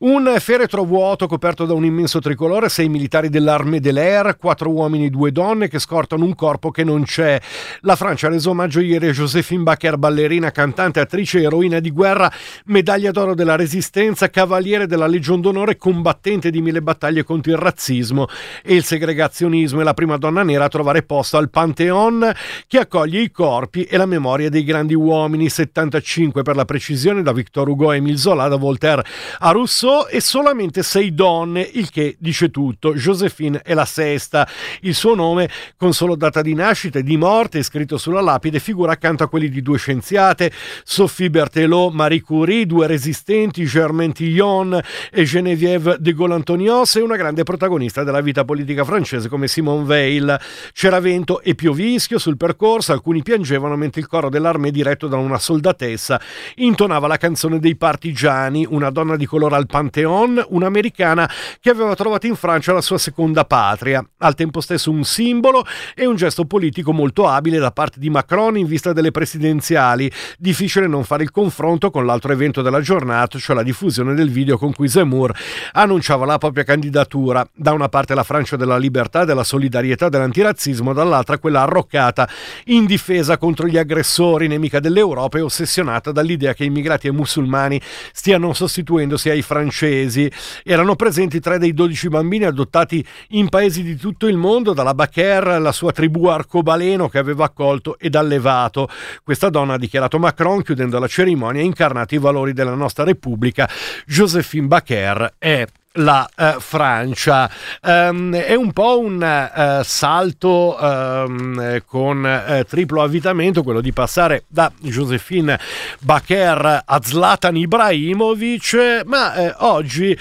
Un feretro vuoto coperto da un immenso tricolore, sei militari dell'Armée de l'Air, quattro uomini e due donne che scortano un corpo che non c'è. La Francia ha reso omaggio ieri a Josephine Bacher, ballerina, cantante, attrice, eroina di guerra, medaglia d'oro della Resistenza, cavaliere della Legion d'Onore, combattente di mille battaglie contro il razzismo e il segregazionismo e la prima donna nera a trovare posto al Pantheon che accoglie i corpi e la memoria dei grandi uomini, 75 per la precisione precisione da Victor Hugo a Emile Zola, da Voltaire a Rousseau e solamente sei donne, il che dice tutto. Josephine è la sesta. Il suo nome, con solo data di nascita e di morte, scritto sulla lapide, figura accanto a quelli di due scienziate, Sophie Berthelot, Marie Curie, due resistenti, Germaine Tillon e Geneviève de Gaulle-Antonios e una grande protagonista della vita politica francese come Simone Veil. C'era vento e piovischio sul percorso, alcuni piangevano mentre il coro dell'armée diretto da una soldatessa in intonava la canzone dei partigiani, una donna di colore al Pantheon, un'americana che aveva trovato in Francia la sua seconda patria, al tempo stesso un simbolo e un gesto politico molto abile da parte di Macron in vista delle presidenziali. Difficile non fare il confronto con l'altro evento della giornata, cioè la diffusione del video con cui Zemmour annunciava la propria candidatura. Da una parte la Francia della libertà, della solidarietà, dell'antirazzismo, dall'altra quella arroccata in difesa contro gli aggressori, nemica dell'Europa e ossessionata dall'idea che immigrati e musulmani stiano sostituendosi ai francesi. Erano presenti tre dei dodici bambini adottati in paesi di tutto il mondo, dalla Bacher, la sua tribù arcobaleno che aveva accolto ed allevato. Questa donna ha dichiarato Macron, chiudendo la cerimonia, ha incarnato i valori della nostra Repubblica. Josephine Bacher è la uh, Francia. Um, è un po' un uh, salto um, con uh, triplo avvitamento quello di passare da Josephine Baker a Zlatan Ibrahimovic, ma oggi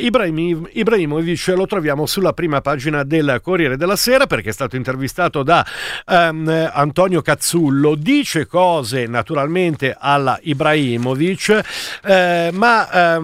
Ibrahim, Ibrahimovic lo troviamo sulla prima pagina del Corriere della Sera perché è stato intervistato da um, Antonio Cazzullo, dice cose naturalmente alla Ibrahimovic, ma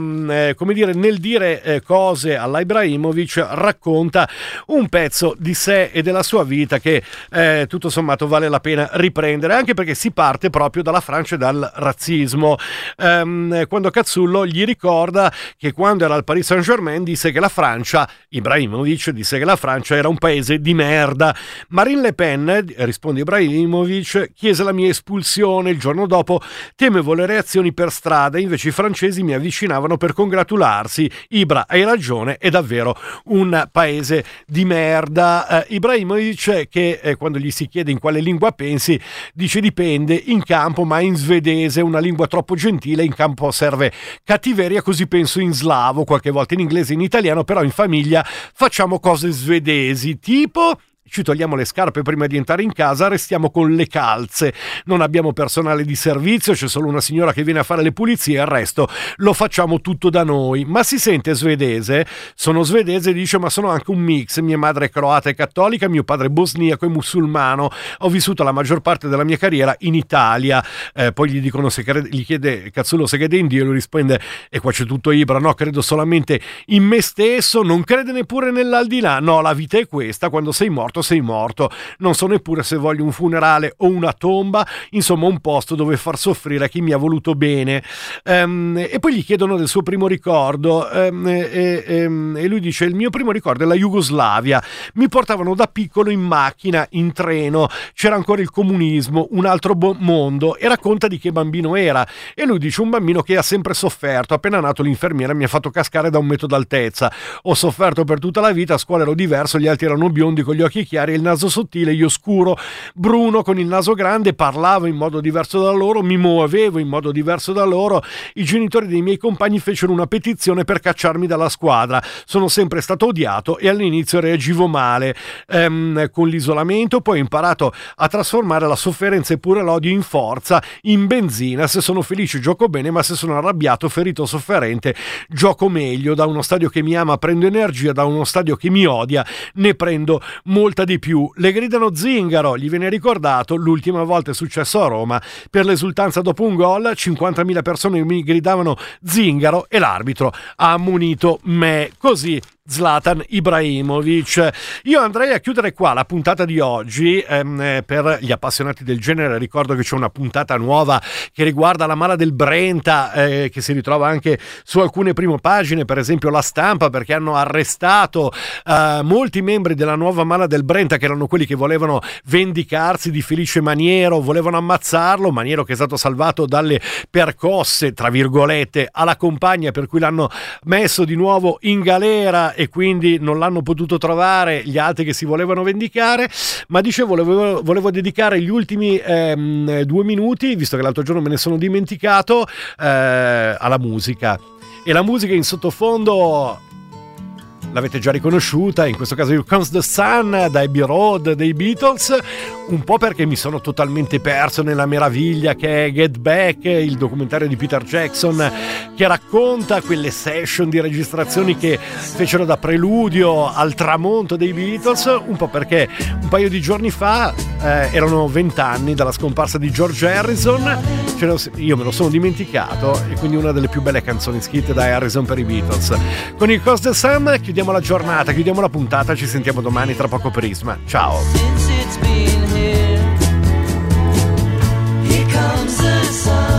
come dire nel dire cose alla Ibrahimovic racconta un pezzo di sé e della sua vita che eh, tutto sommato vale la pena riprendere, anche perché si parte proprio dalla Francia e dal razzismo. Ehm, quando Cazzullo gli ricorda che quando era al Paris Saint-Germain disse che la Francia, Ibrahimovic disse che la Francia era un paese di merda. Marine Le Pen, risponde Ibrahimovic, chiese la mia espulsione il giorno dopo, temevo le reazioni per strada, invece i francesi mi avvicinavano per congratularsi. Ibra, hai ragione, è davvero un paese di merda. Eh, Ibrahimovic, che eh, quando gli si chiede in quale lingua pensi, dice dipende in campo, ma in svedese, una lingua troppo gentile, in campo serve cattiveria, così penso in slavo, qualche volta in inglese, in italiano, però in famiglia facciamo cose svedesi, tipo ci togliamo le scarpe prima di entrare in casa, restiamo con le calze. Non abbiamo personale di servizio, c'è solo una signora che viene a fare le pulizie, il resto lo facciamo tutto da noi. Ma si sente svedese? Sono svedese, dice, ma sono anche un mix. Mia madre è croata e cattolica, mio padre è bosniaco e musulmano. Ho vissuto la maggior parte della mia carriera in Italia. Eh, poi gli dicono se crede, gli chiede Cazzullo se crede in Dio e lui risponde e qua c'è tutto Ibra, no, credo solamente in me stesso, non crede neppure nell'aldilà. No, la vita è questa, quando sei morto sei morto, non so neppure se voglio un funerale o una tomba, insomma un posto dove far soffrire chi mi ha voluto bene. Um, e poi gli chiedono del suo primo ricordo um, e, e, um, e, lui dice il mio primo ricordo è la Jugoslavia, mi portavano da piccolo in macchina, in treno, c'era ancora il comunismo, un altro bo- mondo. E racconta di che bambino era. E lui dice un bambino che ha sempre sofferto, appena nato l'infermiera mi ha fatto cascare da un metro d'altezza, ho sofferto per tutta la vita, a scuola ero diverso, gli altri erano biondi con gli occhi chiari il naso sottile, io scuro, bruno con il naso grande, parlavo in modo diverso da loro, mi muovevo in modo diverso da loro. I genitori dei miei compagni fecero una petizione per cacciarmi dalla squadra. Sono sempre stato odiato e all'inizio reagivo male ehm, con l'isolamento, poi ho imparato a trasformare la sofferenza e pure l'odio in forza, in benzina. Se sono felice gioco bene, ma se sono arrabbiato, ferito, sofferente, gioco meglio. Da uno stadio che mi ama prendo energia, da uno stadio che mi odia ne prendo molta di più. Le gridano zingaro, gli viene ricordato, l'ultima volta è successo a Roma, per l'esultanza dopo un gol, 50.000 persone mi gridavano zingaro e l'arbitro ha ammonito me. Così Zlatan Ibrahimovic. Io andrei a chiudere qua la puntata di oggi ehm, per gli appassionati del genere. Ricordo che c'è una puntata nuova che riguarda la mala del Brenta, eh, che si ritrova anche su alcune prime pagine, per esempio la stampa, perché hanno arrestato eh, molti membri della nuova mala del Brenta, che erano quelli che volevano vendicarsi di Felice Maniero, volevano ammazzarlo. Maniero che è stato salvato dalle percosse, tra virgolette, alla compagna, per cui l'hanno messo di nuovo in galera e quindi non l'hanno potuto trovare gli altri che si volevano vendicare, ma dicevo volevo, volevo dedicare gli ultimi ehm, due minuti, visto che l'altro giorno me ne sono dimenticato, eh, alla musica. E la musica in sottofondo l'avete già riconosciuta, in questo caso Here Comes the Sun da Abbey Road dei Beatles, un po' perché mi sono totalmente perso nella meraviglia che è Get Back, il documentario di Peter Jackson che racconta quelle session di registrazioni che fecero da preludio al tramonto dei Beatles, un po' perché un paio di giorni fa eh, erano vent'anni dalla scomparsa di George Harrison, io me lo sono dimenticato e quindi una delle più belle canzoni scritte da Harrison per i Beatles. Con il Cost the Sun chiudiamo la giornata, chiudiamo la puntata, ci sentiamo domani tra poco Prisma. Ciao! Comes the sun.